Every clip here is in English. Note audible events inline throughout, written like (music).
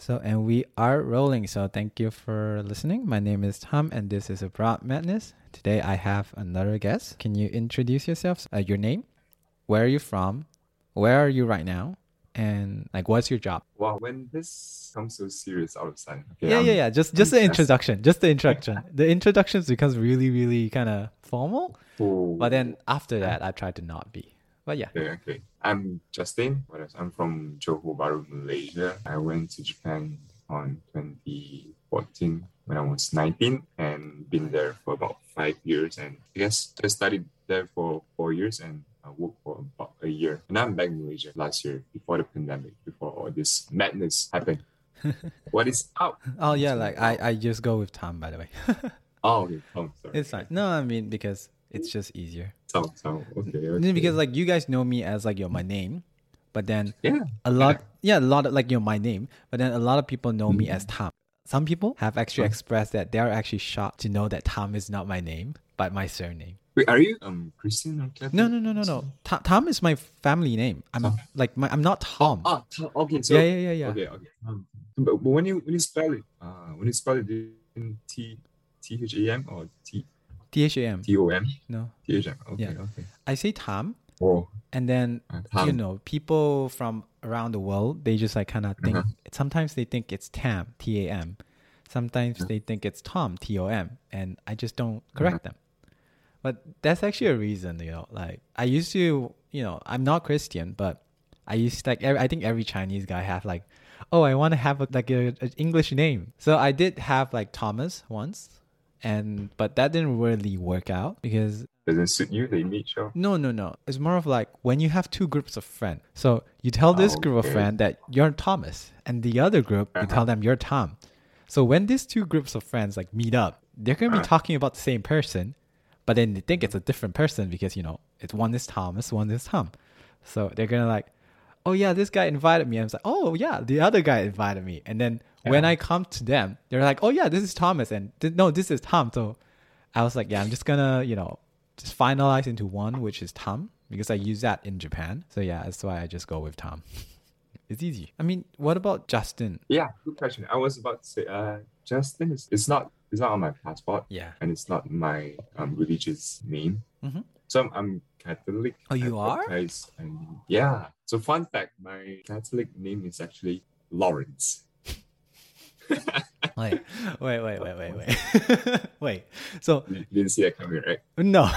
So, and we are rolling. So, thank you for listening. My name is Tom, and this is Abroad Madness. Today, I have another guest. Can you introduce yourself? Uh, your name, where are you from, where are you right now, and like, what's your job? Wow, when this comes so serious out of sight. Okay, yeah, um, yeah, yeah. Just, just the I'm introduction. Just the introduction. (laughs) the introductions becomes really, really kind of formal. Oh, But then after that, I try to not be. But yeah. Okay, okay. I'm Justin. What else? I'm from Johor Bahru, Malaysia. I went to Japan on 2014 when I was 19 and been there for about five years. And I guess I studied there for four years and I worked for about a year. And I'm back in Malaysia last year before the pandemic, before all this madness happened. (laughs) what is up? Oh yeah, like I, I just go with Tom. By the way, (laughs) Oh, okay. Tom, sorry. it's fine. No, I mean because it's just easier. Tom. Okay, okay. Because like you guys know me as like your my name, but then yeah. a lot yeah a lot of like your my name, but then a lot of people know me as Tom. Some people have actually expressed that they're actually shocked to know that Tom is not my name, but my surname. Wait, are you um Christian or Catholic? No, no, no, no, no. Tom, Tom is my family name. I'm like my I'm not Tom. Ah, Tom, okay. So yeah, yeah, yeah, yeah. Okay, okay. Um, but, but when you when you spell it, uh, when you spell it in T T H A M or T T H A M. T O M No, T H M. Okay, Yeah. okay. I say Tom, Oh, and then uh, you know people from around the world they just like kind of think Uh-huh. sometimes they think it's tam t-a-m sometimes they think it's tom t-o-m and i just don't correct them but that's actually a reason you know like i used to you know i'm not christian but i used to, like every, i think every chinese guy have like oh i want to have a, like a, an english name so i did have like thomas once and but that didn't really work out because Doesn't suit you the image of. no, no, no. It's more of like when you have two groups of friends. So you tell this group of friends that you're Thomas, and the other group you Uh-huh. tell them you're Tom. So when these two groups of friends like meet up, they're gonna be Uh-huh. talking about the same person, but then they think it's a different person because you know it's one is Thomas, one is Tom. So they're gonna like, oh yeah, this guy invited me. I was like, oh yeah, the other guy invited me. And then when I come to them, they're like, oh yeah, this is Thomas, and th- no, this is Tom. So I was like, yeah, I'm just gonna, you know, just finalize into one, which is Tom, because I use that in Japan. So yeah, that's why I just go with Tom. (laughs) it's easy. I mean, what about Justin? Yeah, good question. I was about to say, uh, Justin is it's not it's not on my passport Yeah. and it's not my um religious name. Mhm. So I'm, I'm Catholic. Oh, you are? And yeah. So fun fact, my Catholic name is actually Lawrence. (laughs) Wait, wait, wait, wait, wait, wait. (laughs) wait. So You didn't see that coming, right? no.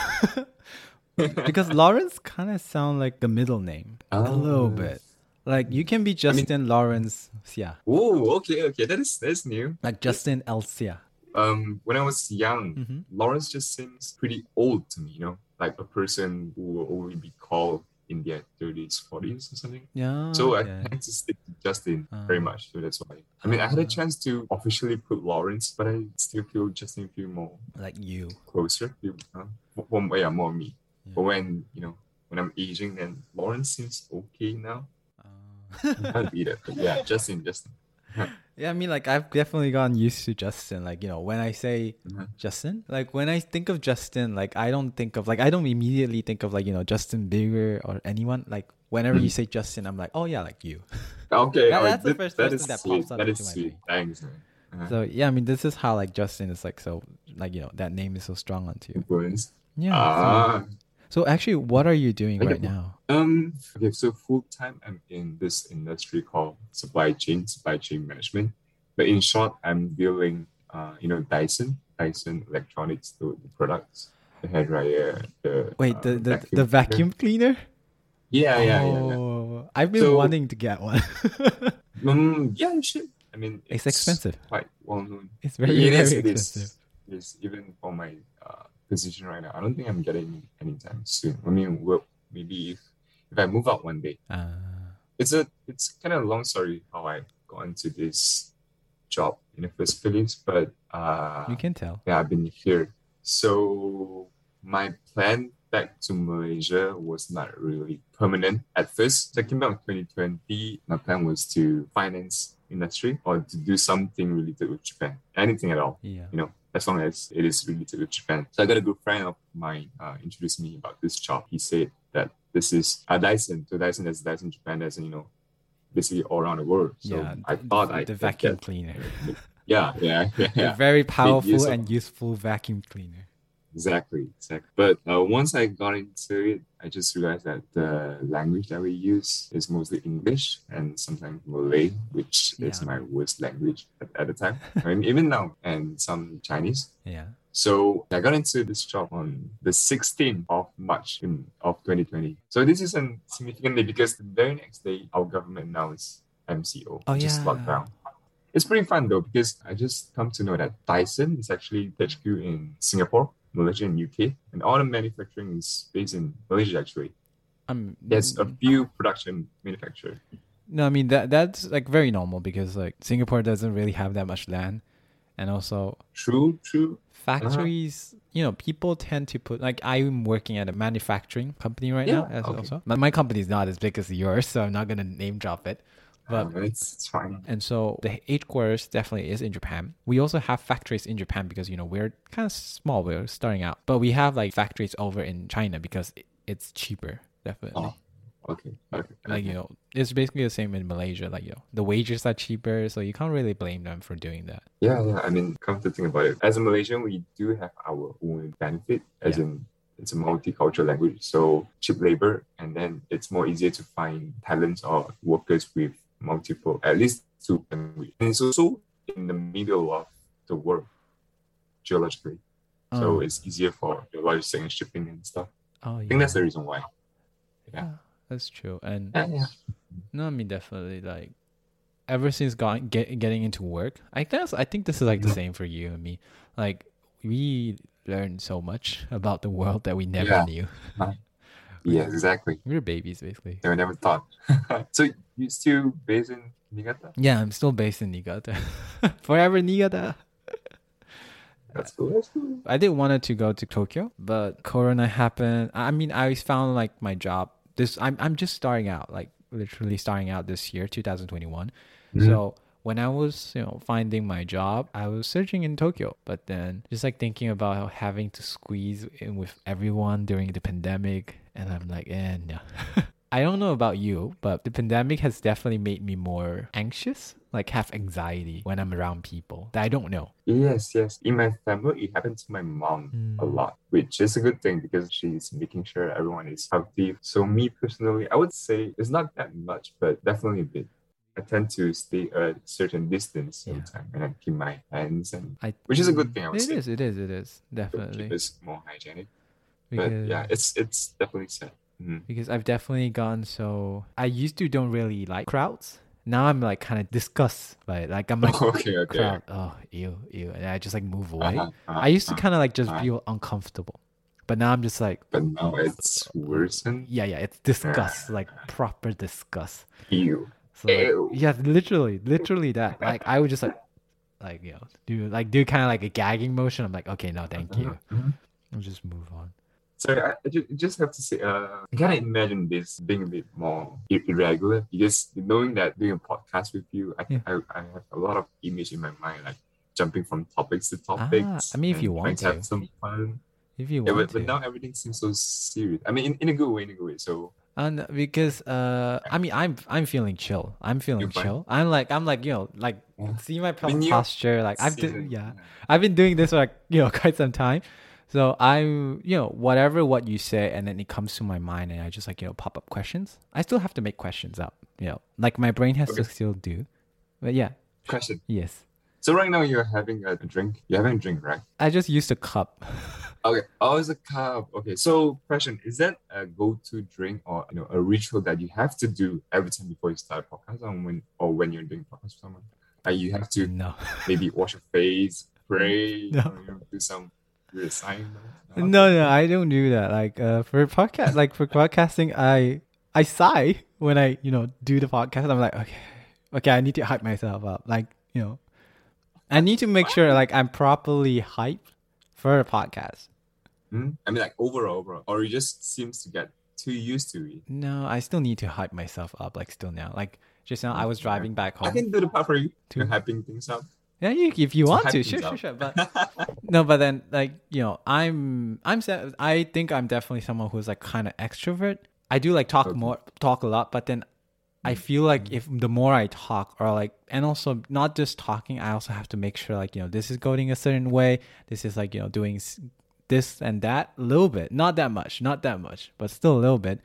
(laughs) because Lawrence kind of sound like the middle name. A little Oh. bit. Like you can be Justin Lawrence Xia. Oh, okay, okay. That is that's new. Like Justin Elsia. Um, when I was young, Mhm. Lawrence just seems pretty old to me. You know, like a person who will only be called in their thirties, forties, or something. Yeah. So I okay. tend to stick to Justin very Ah. much. So that's why. I mean, I had a chance to officially put Lawrence, but I still feel Justin feel more like you. closer. Feel, uh, one way, more me. Yeah. But when you know, when I'm aging, then Lawrence seems okay now. Uh, (laughs) I'll be that. But yeah, Justin, Justin. (laughs) Yeah, I mean, like I've definitely gotten used to Justin. Like you know, when I say Mhm. Justin, like when I think of Justin, like I don't think of like I don't immediately think of like you know Justin Bieber or anyone. Like whenever you Mhm. say Justin, I'm like, oh yeah, like you. (laughs) Okay, That- alright, that's the first that person that sweet. pops up That is into my sweet. Thanks. Uh-huh. So yeah, I mean, this is how like Justin is like so like you know that name is so strong onto you. Influence. Yeah. Ah. So, so actually, what are you doing right now? Um. Okay. So full time, I'm in this industry called supply chain, supply chain management. But in short, I'm dealing, uh, you know, Dyson, Dyson Electronics, the, the products, the hair dryer, the Wait, uh, the the the vacuum cleaner? Yeah, yeah, yeah, yeah. Oh, I've been So- wanting to get one. Um, (laughs) yeah, you should. I mean, It's expensive. Quite well known. it's very It very is, expensive. is. It is even for my position right now. I don't think I'm getting anytime soon. I mean, well, maybe if if I move out one day. Uh, It's a it's kind of a long story how I got into this job in the first place, but uh, you can tell. yeah, I've been here. So my plan back to Malaysia was not really permanent at first. I came back in 2020. My plan was to finance industry or to do something related with Japan, anything at all Yeah. you know, as long as it is related to Japan. So I got a good friend of mine uh, introduced me about this job. He said that this is a Dyson. So Dyson is Dyson Japan. as you know basically all around the world. So yeah, I thought the, I the vacuum get- cleaner. (laughs) Yeah, yeah, yeah. A (laughs) yeah. very powerful and useful vacuum cleaner. Exactly, exactly. But uh, once I got into it, I just realized that the language that we use is mostly English and sometimes Malay, which is my worst language at, at the time. I mean, even now, and some Chinese. Yeah. So I got into this job on the 16th of March in, of 2020. So this is a significant day because the very next day our government announced MCO, Oh, is yeah. lockdown. It's pretty fun though because I just come to know that Dyson is actually HQ in Singapore, Malaysia, and UK, and all the manufacturing is based in Malaysia. Actually, Um, there's a few production manufacturer. No, I mean that that's like very normal because like Singapore doesn't really have that much land, and also True, true. factories. You know, people tend to put like I'm working at a manufacturing company right Yeah, now. As okay. also, my, my company is not as big as yours, so I'm not gonna name drop it. But Um, it's, it's fine. and so the headquarters definitely is in Japan. We also have factories in Japan because you know we're kind of small. We're starting out, but we have like factories over in China because it's cheaper. Definitely. Oh, Okay, okay. like you know it's basically the same in malaysia like you know the wages are cheaper so you can't really blame them for doing that Yeah, yeah. I mean, come to think about it, as a Malaysian, we do have our own benefit, as Yeah. in it's a multicultural language, so cheap labor, and then it's more easier to find talents or workers with multiple, at least two language. And it's also in the middle of the world geologically, so Oh. it's easier for the logistics and shipping and stuff. oh I think that's the reason why. Yeah. that's true and Yeah, yeah. no i mean definitely like ever since got, get, getting into work i guess i think this is like the Mhm. same for you and me like we learned so much about the world that we never Yeah. knew Yes, exactly. we were babies basically I never thought. (laughs) so you still based in Niigata? yeah i'm still based in niigata (laughs) forever niigata That's cool. That's cool. I did wanted to go to Tokyo, but Corona happened. I mean, I found like my job. This I'm I'm just starting out, like literally starting out this year, 2021. Mhm. So when I was you know finding my job, I was searching in Tokyo, but then just like thinking about having to squeeze in with everyone during the pandemic, and I'm like, eh, no. (laughs) I don't know about you, but the pandemic has definitely made me more anxious, like have anxiety when I'm around people that I don't know. Yes, yes. In my family, it happened to my mom a Mm. lot, which is a good thing because she's making sure everyone is healthy. So me personally, I would say it's not that much, but definitely a bit. I tend to stay a certain distance all Yeah. and I keep my hands and I which is a good thing, I would It say. is, it is, it is definitely. It's more hygienic. Because, But yeah, it's it's definitely sad. Mhm. because I've definitely gone so. I used to don't really like crowds. Now I'm like kind of disgust by it. Like I'm like (laughs) okay, okay. crowd. Oh, ew, ew, and I just like move away. Uh-huh, uh-huh, I used to uh-huh. kind of like just uh-huh. feel uncomfortable, but now I'm just like, but now it's worsened. yeah, yeah, it's disgust, (sighs) like proper disgust. You. So like, yeah, literally, literally that. Like I would just like, like you know, do like do kind of like a gagging motion. I'm like, okay, no, thank you. Mhm. I'll just move on. Sorry, I, I just have to say, uh, I can't imagine this being a bit more irregular because knowing that doing a podcast with you, I, Yeah. I, I have a lot of image in my mind, like jumping from topics to topics. Ah, I mean, if you want to have some fun. If you want but, but to. now everything seems so serious. I mean, in, in a good way, in a good way. So And because uh, I mean, I'm I'm feeling chill. I'm feeling chill. I'm like I'm like you know like Yeah. see my po- posture. Like I've been yeah, I've been doing this for like (laughs) you know quite some time. So I'm you know whatever what you say, and then it comes to my mind, and I just like you know pop up questions. I still have to make questions up. You know, like my brain has to still do. But yeah, Question. yes. So right now you're having a drink. You're having a drink, right? I just used a cup. (laughs) Okay. Oh, it's a cup. Okay. So question: Is that a go-to drink or you know a ritual that you have to do every time before you start a podcast, or when or when you're doing podcast with someone? Like you have to no. maybe wash your face, pray, (laughs) No. or, you know, do some reassignment. No, no, I don't do that. Like uh, for podcast, like for podcasting, I I sigh when I you know do the podcast. I'm like, okay, okay, I need to hype myself up. Like you know, I need to make sure like I'm properly hyped for a podcast. Hmm? I mean, like overall, overall, or you just seems to get too used to it. No, I still need to hype myself up. Like still now, like just now, I was driving back home. I can do the part for you. To- hyping things up. Yeah, you, if you To want to, sure, sure, sure. But (laughs) no, but then like you know, I'm I'm I think I'm definitely someone who's like kind of extrovert. I do like talk Okay. more, talk a lot, but then I feel like if the more I talk or like and also not just talking, I also have to make sure like, you know, this is going a certain way. This is like, you know, doing this and that a little bit. Not that much, not that much, but still a little bit.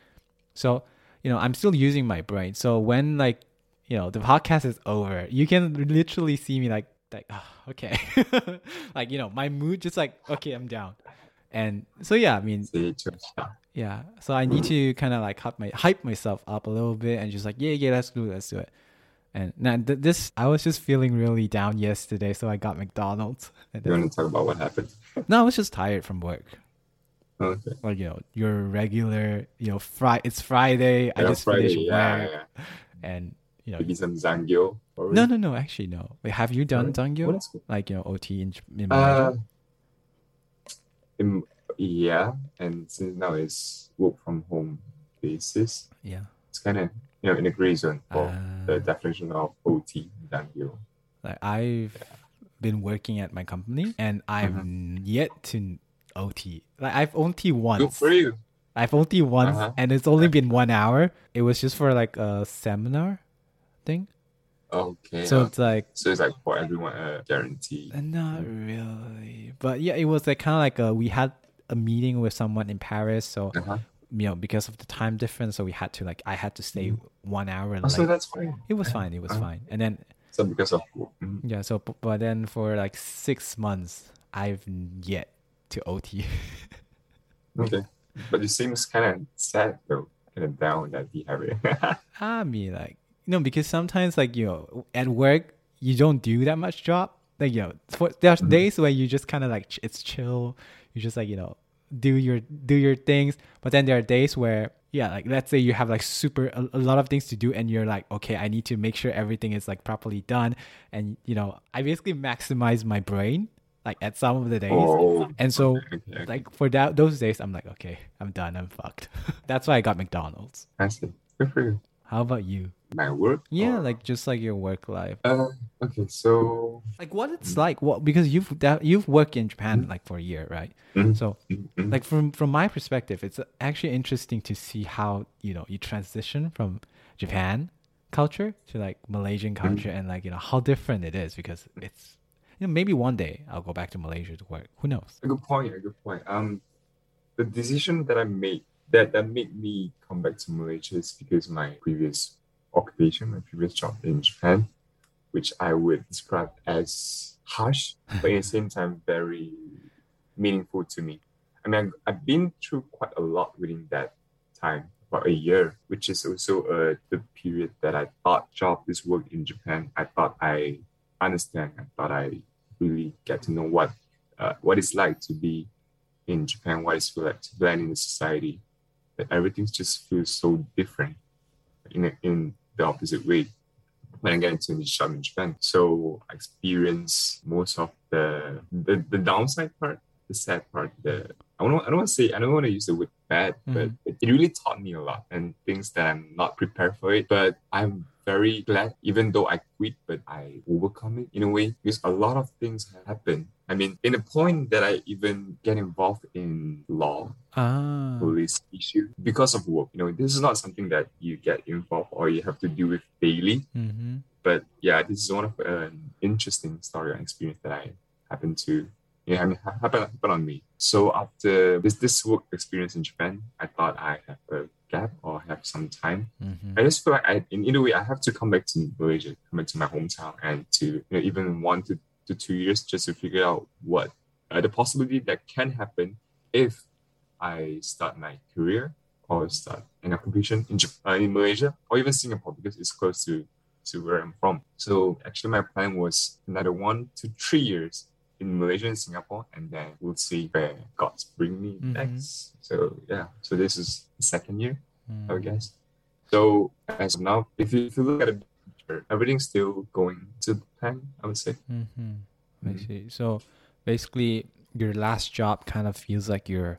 So, you know, I'm still using my brain. So when like, you know, the podcast is over, you can literally see me like like, oh, okay. (laughs) like, you know, my mood just like, okay, I'm down. And so yeah, I mean, Say it to yourself. yeah. So I need to kind of like hype my hype myself up a little bit and just like, yeah, yeah, let's do it, let's do it. And now th- this, I was just feeling really down yesterday, so I got McDonald's. (laughs) You want to talk about what happened? no, I was just tired from work. Okay. Like you know, your regular, you know, Fri. It's Friday. I Yeah, just Friday, finished yeah, work, yeah. and you know, Maybe some Zangyo. or- no, no, no. Actually, no. Wait, have you done Sorry? Zangyo? Like you know, OT in, in Uh, in, yeah, and since now it's work from home basis, yeah. it's kind of you know in the gray zone for the Uh, definition of OT Zangyo. Like I've been working at my company and I've Mm-hmm. yet to OT. Like I've OT Good for you. I've OT once Uh-huh. and it's only been one hour. It was just for like a seminar thing. Okay. So uh, it's like so it's like for everyone a guarantee. uh, not really. But yeah, it was like kind of like a, we had a meeting with someone in Paris. So Uh-huh. You know, because of the time difference, so we had to like I had to stay one hour Oh, so that's fine. It was fine. It was Uh-huh. fine. And then So because of mhm. yeah, so but then for like six months, I've yet to OT. (laughs) Okay. But it seems kind of sad though, kind of down that have it. (laughs) I mean, like, you know, because sometimes, like, you know, at work, you don't do that much job. Like, you know, for, there's Mhm. days where you just kind of like, it's chill. You just like, you know, do your, do your things. But then there are days where, yeah, like, let's say you have like super, a, a lot of things to do and you're like, okay, I need to make sure everything is like properly done. And, you know, I basically maximize my brain, like, at some of the days. oh. And so, okay, like, for that, those days, I'm like, okay, I'm done. I'm fucked. (laughs) That's why I got McDonald's. I see. Good for you. How about you? My work? Yeah, or- like just like your work life. Uh, okay, so. Like what it's like. What because you've you've worked in Japan like for a year, right? Mhm, So mhm, mhm. like from from my perspective, it's actually interesting to see how you know you transition from Japan culture to like Malaysian culture and like you know how different it is because it's you know maybe one day I'll go back to Malaysia to work. Who knows? A good point. A good point. Um, the decision that I made that that made me come back to Malaysia is because my previous occupation, my previous job in Japan, which I would describe as harsh, but at the same time very meaningful to me. I mean, I've been through quite a lot within that time, about a year, which is also uh, the period that I thought job is work in Japan. I thought I understand. I thought I really get to know what uh, what it's like to be in Japan, what it's like to blend in the society. That everything just feels so different in in the opposite way when I get into this job in Japan. So I experience most of the the, the downside part, the sad part, the I don't I don't want to say I don't want to use the word bad, but mm-hmm. it, it really taught me a lot and things that I'm not prepared for it. But I'm very glad, even though I quit, but I overcome it in a way because a lot of things happen. I mean, in the point that I even get involved in law, Ah, police issue because of work. You know, this is not something that you get involved or you have to deal with daily. mm-hmm. But yeah, this is one of an interesting story and experience that I happened to yeah, I mean, ha- happen, happen on me. So after this this work experience in Japan, I thought I have a gap or have some time. Mm-hmm. I just feel like I, in either way, I have to come back to Malaysia, come back to my hometown, and to you know, even one to, to two years just to figure out what uh, the possibility that can happen if I start my career or start an occupation in, uh, in Malaysia or even Singapore because it's close to, to where I'm from. So actually, my plan was another one to three years in Malaysia and Singapore, and then we'll see where God's bring me Mhm. next. So yeah, so this is the second year. Mm-hmm. I guess. So as of now, if you, if you look at the picture, everything's still going to plan, I would say. Mm-hmm. I Mhm. see. So basically, your last job kind of feels like you're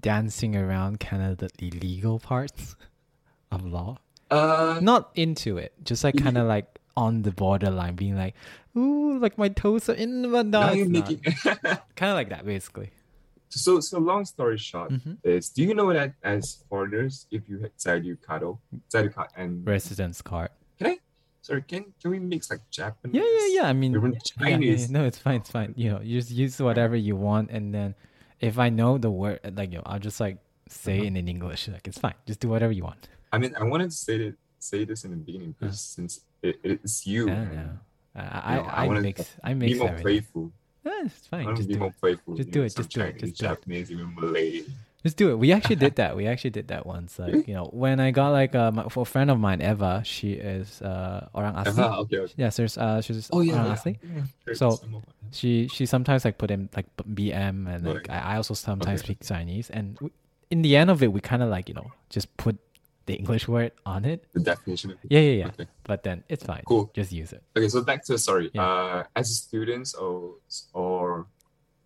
dancing around kind of the illegal parts (laughs) of law. Uh, Not into it, just like kind of like on the borderline, being like, "Ooh, like my toes are in, but no, you're making Kind of like that, basically. So so long story short Mhm. is do you know that as foreigners if you had Zairyu Kado, Zairyu Kado and Residence card. Can I? Sorry can can we mix like Japanese? Yeah, yeah, yeah. I mean, Even yeah, yeah, yeah. Chinese. no, it's fine, it's fine. You know, you just use whatever you want, and then if I know the word, like you know, I'll just like say Uh-huh. it in English. Like it's fine. Just do whatever you want. I mean I wanted to say that say this in the beginning because since it, it's you Yeah, and yeah. I, I, know, I I wanna mix, be more everything. playful. Yeah, it's fine. Just be do more it. playful. Just do know, it, just do it, just do it. Japanese, even Malay. Just do it. We actually did (laughs) that. We actually did that once. Like you know, when I got like uh, my, for a friend of mine, Eva. She is uh orang asli. Ah, okay, okay. Yes, there's uh she's Oh yeah. orang yeah. asli. yeah. So, some of it. She she sometimes like put in like BM and like. I, I also sometimes Okay. speak Chinese and w- in the end of it we kind of like you know just put the English word on it. the definition it. Yeah, yeah, yeah. Okay. But then it's fine. Cool. Just use it. Okay, so back to sorry. Yeah. Uh, as students or or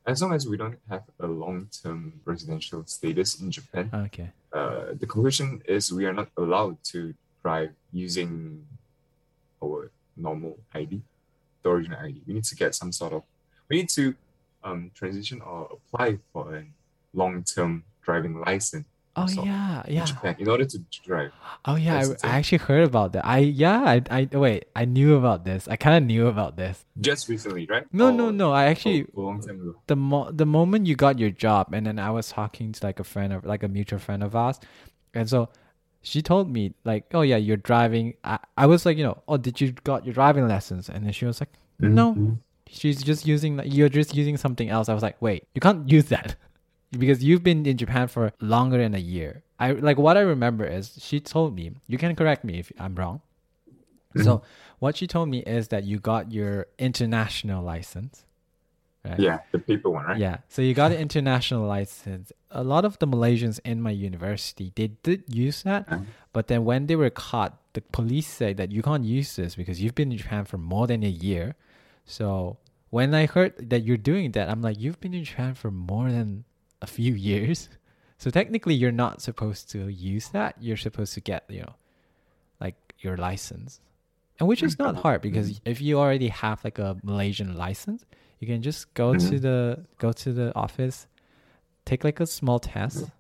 as long as we don't have a long-term residential status in Japan, Okay. uh, the conclusion is we are not allowed to drive using our normal ID, the original ID. We need to get some sort of, we need to um, transition or apply for a long-term driving license Oh yeah, yeah. Japan in order to drive. Oh yeah, I, I actually heard about that. I yeah, I I wait, I knew about this. I kind of knew about this. Just recently, right? No, no, Or- no. I actually a long time ago. the mo- the moment you got your job and then I was talking to like a friend of like a mutual friend of ours and so she told me like oh yeah you're driving I, I was like you know oh did you got your driving lessons and then she was like no Mhm. she's just using like, you're just using something else I was like wait you can't use that because you've been in Japan for longer than a year I like what I remember is she told me you can correct me if I'm wrong so what she told me is that you got your international license right Yeah, the paper one, right? yeah. So you got an international license. A lot of the Malaysians in my university, they did use that. Uh-huh. But then when they were caught, the police said that you can't use this because you've been in Japan for more than a year. So when I heard that you're doing that, I'm like, you've been in Japan for more than a few years. So technically, you're not supposed to use that. You're supposed to get, you know, like your license. And which is not hard because if you already have like a Malaysian license, you can just go to Mhm. the go to the office, take like a small test,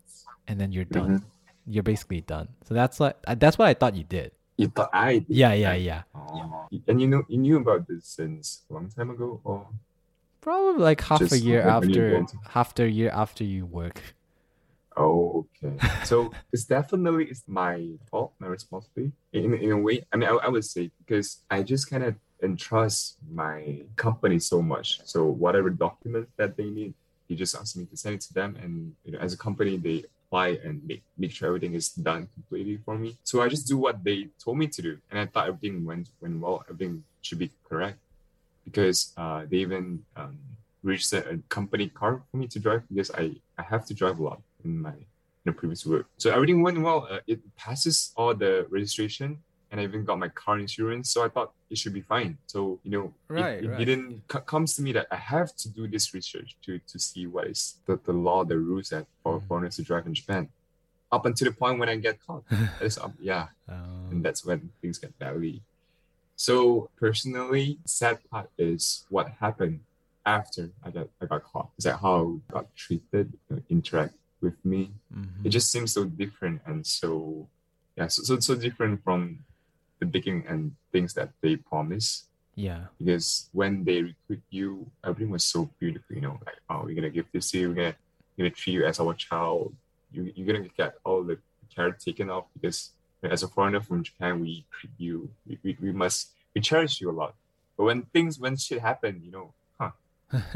and then you're done. Mhm. You're basically done. So that's what uh, that's what I thought you did. You thought I did. Yeah, yeah, yeah. Oh. And you know you knew about this since a long time ago or Probably like half a year after half a year after you work. oh okay. so it's definitely it's my fault, my responsibility. In, in a way. I mean I, I would say because I just kind of entrust my company so much. So whatever documents that they need, he just asked me to send it to them and you know as a company they apply and make, make sure everything is done completely for me. So I just do what they told me to do. And I thought everything went went well, everything should be correct. Because uh, they even um, registered a company car for me to drive because I, I have to drive a lot in my in the previous work. So everything went well. Uh, it passes all the registration and I even got my car insurance. So I thought it should be fine. So, you know, it- Right, it, right. didn't co- comes to me that I have to do this research to, to see what is the, the law, the rules that for Mhm. foreigners to drive in Japan. Up until the point when I get caught. (laughs) That's up, yeah and Um, that's when things get badly. So personally, sad part is what happened after I got I got caught. Is that how I got treated, you know, interact with me? mhm. It just seems so different and so yeah, so so, so different from the beginning and things that they promise. yeah. Because when they recruit you, everything was so beautiful, you know, like oh we're gonna give this to you, we're gonna we're gonna treat you as our child. You you're gonna get all the care taken off because as a foreigner from Japan, we treat you, we, we, we must, we cherish you a lot. But when things, when shit happen, you know, huh,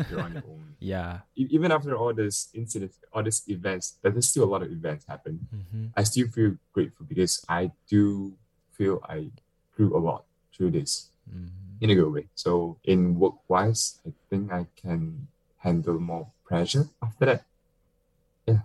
you're on your own. (laughs) yeah. Even after all this incidents, all these events, there's still a lot of events happen. hmm I still feel grateful because I do feel I grew a lot through this hmm in a good way. So in work wise, I think I can handle more pressure after that. Yeah.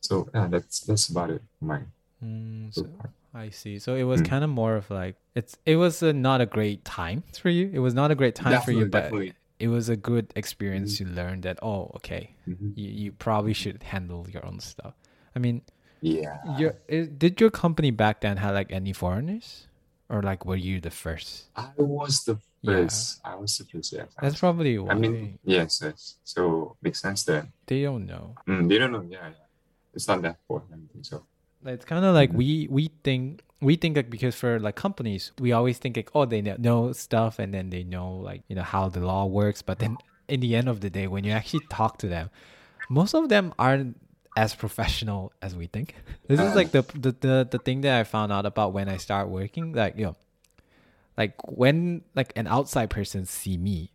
So yeah, that's that's about it. for My Mm, so. I see. So it was Mm. kind of more of like it's. It was a, not a great time for you. It was not a great time for you, but definitely. it was a good experience to learn that. Oh, okay. Mhm. You, you probably should handle your own stuff. I mean, Yeah. your i- did your company back then have like any foreigners, or like were you the first? I was the Yeah. I was supposed to. That's probably why I mean, yes, yes. So makes sense that they don't know. mm, they don't know. Yeah, yeah. It's not that important. I think so. It's kind of like Mhm. we we think we think like because for like companies we always think like oh they know stuff and then they know like you know how the law works but then in the end of the day when you actually talk to them most of them aren't as professional as we think (laughs) this is like the the the, the thing that I found out about when I start working like you know like when like an outside person see me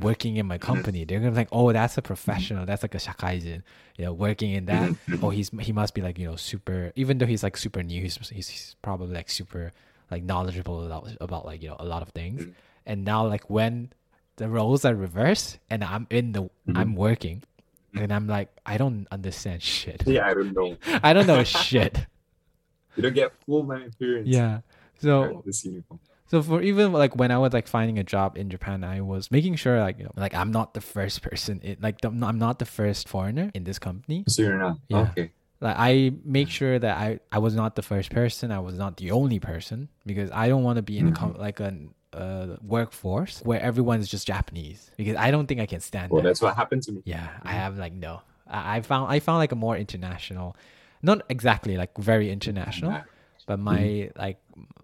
working in my company they're gonna be like oh that's a professional. That's like a shakaijin. You know working in that oh he's he must be like you know super even though he's like super new he's he's, he's probably like super like knowledgeable about, about like you know a lot of things. And now like when the roles are reversed and i'm in the mm-hmm. i'm working and i'm like i don't understand shit. Yeah, I don't know. (laughs) i don't know shit. You don't get full my experience. yeah. So this uniform. So for even like when I was like finding a job in Japan, I was making sure like you know like I'm not the first person. It, like the, I'm not the first foreigner in this company. So you're not. Yeah. Okay. Like I make sure that I I was not the first person. I was not the only person because I don't want to be in a com- like an uh, workforce where everyone's just Japanese because I don't think I can stand Well, that. that's what happened to me. Yeah, I have like no. I, I found I found like a more international, not exactly like very international, but my like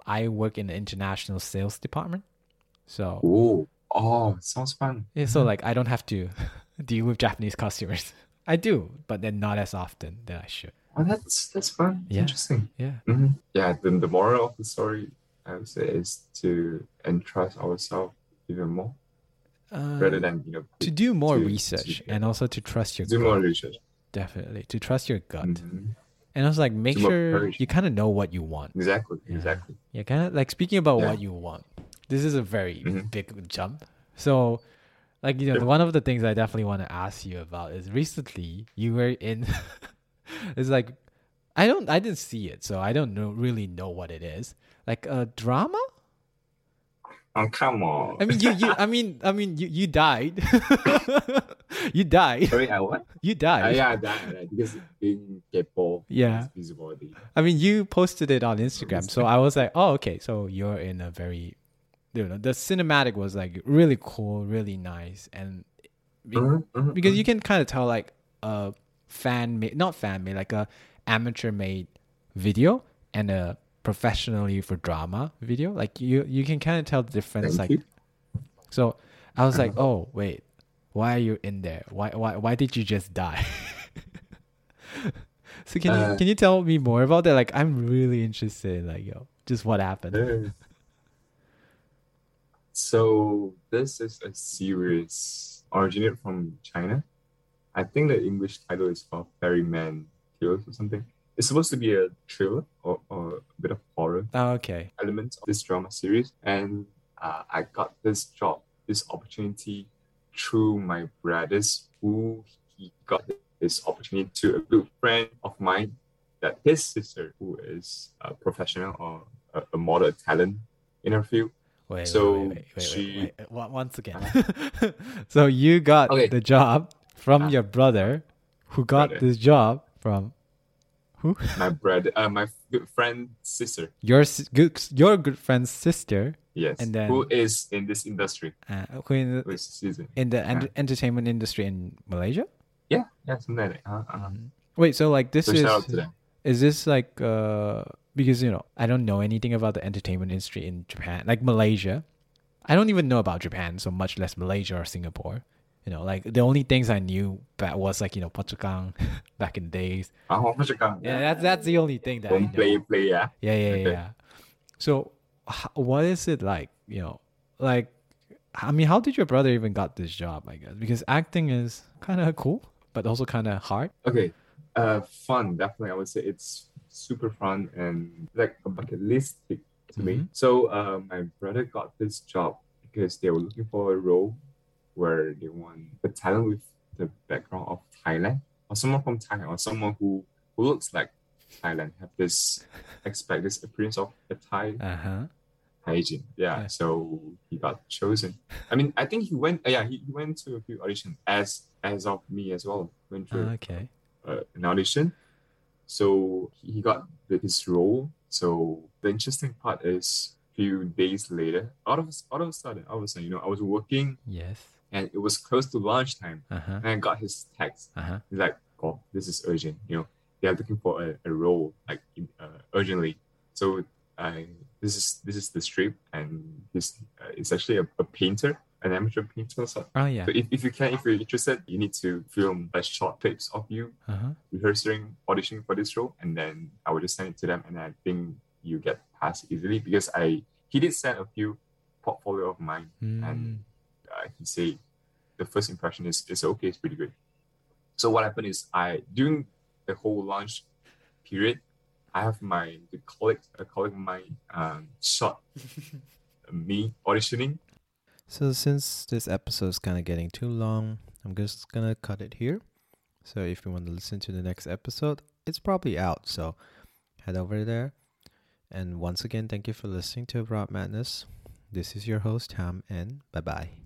I work in the international sales department, so Oh, oh, sounds fun. yeah, so like I don't have to (laughs) deal with Japanese customers. (laughs) I do, but then not as often than I should. Oh, that's that's fun. Yeah. Interesting. Yeah, hmm Yeah. Then the moral of the story, I would say, is to entrust ourselves even more uh, rather than you know to do more to- research to- and also to trust your do gut. more research. Definitely to trust your gut, Mhm. And I was like make sure you kind of know what you want. Exactly. Yeah. Exactly. Yeah, kind of like speaking about Yeah. what you want. This is a very Mhm. big jump. So, like you know, Yeah. one of the things I definitely want to ask you about is recently you were in. (laughs) it's like I don't, I didn't see it, so I don't know really know what it is. Like a drama. Oh come on. I mean, you, you, I mean, I mean, you, you died. (laughs) you died. Sorry, I what? You Uh, died. yeah, that, that because being Yeah. is visibility. I mean, you posted it on Instagram, so I was like, oh, okay, so you're in a very, you know, the cinematic was like really cool, really nice, and Mhm, mhm, because mhm. you can kind of tell like a fan made, not fan made, like a amateur made video and a professionally for drama video. Like you, you can kind of tell the difference. Thank like, you. so I was like, oh wait, why are you in there? Why, why, why did you just die? (laughs) so can you Uh, can you tell me more about that? Like, I'm really interested. In, Like, yo, just what happened? So this is a series originated from China. I think the English title is called Ferryman Tales or something. It's supposed to be a thriller or, or a bit of horror Oh, okay. elements of this drama series. And uh, I got this job, this opportunity through my brothers who he got this opportunity to a good friend of mine that his sister, who is a professional or a, a model talent in her field, Wait, So wait, wait, wait, she- wait. Once again. (laughs) so you got Okay. the job from Ah. your brother, who got Brother. this job from who? my brother, uh, my good friend sister, Your good, your good friend's sister, yes, And then- who is in this industry, uh, who in the, season. in the ent- entertainment industry in Malaysia. Yeah, yeah, something like that. Uh, uh. Wait, so like this So is shout out to them. is this like uh because you know I don't know anything about the entertainment industry in Japan, like Malaysia. I don't even know about Japan, so much less Malaysia or Singapore. You know, like the only things I knew back was like you know Pachukang (laughs) back in the days. Ah, macam. Yeah, that's that's the only thing that I know. play, play, yeah. Yeah, yeah, Okay. yeah. So, what is it like? You know, like, I mean, how did your brother even got this job? I guess because acting is kind of cool, but also kind of hard. Okay, uh, fun. Definitely, I would say it's super fun and like a bucket list to me. Mhm. So, uh, my brother got this job because they were looking for a role where they want a talent with the background of Thailand or someone from Thailand or someone who who looks like Thailand have this expect this appearance of a Thai Uh huh. hygiene. Yeah, Yeah. so he got chosen. I mean, I think he went. Uh, yeah, he, he went to a few auditions as as of me as well. Went through Okay. uh, an audition. So he got the, his role. So the interesting part is a few days later, out of out of a sudden, all of a sudden, you know, I was working Yes. And it was close to lunchtime, Uh huh. and I got his text. Uh huh. He's like, "Oh, this is urgent. You know, they are looking for a, a role like in, uh, urgently. So I this is this is the strip, and this uh, it's actually a, a painter, an amateur painter. So, Oh yeah. so if, if you can, if you're interested, you need to film like short clips of you Uh huh. rehearsing, auditioning for this role, and then I will just send it to them, and I think you get passed easily because I he did send a few portfolio of mine, Mm. and uh, he say the first impression is is okay, it's pretty good. So what happened is I during the whole launch period, I have my the colleague a colleague mine um, shot (laughs) me auditioning. So since this episode is kind of getting too long, I'm just gonna cut it here. So if you want to listen to the next episode, it's probably out. So head over there. And once again, thank you for listening to Abroad Madness. This is your host Ham, and bye bye.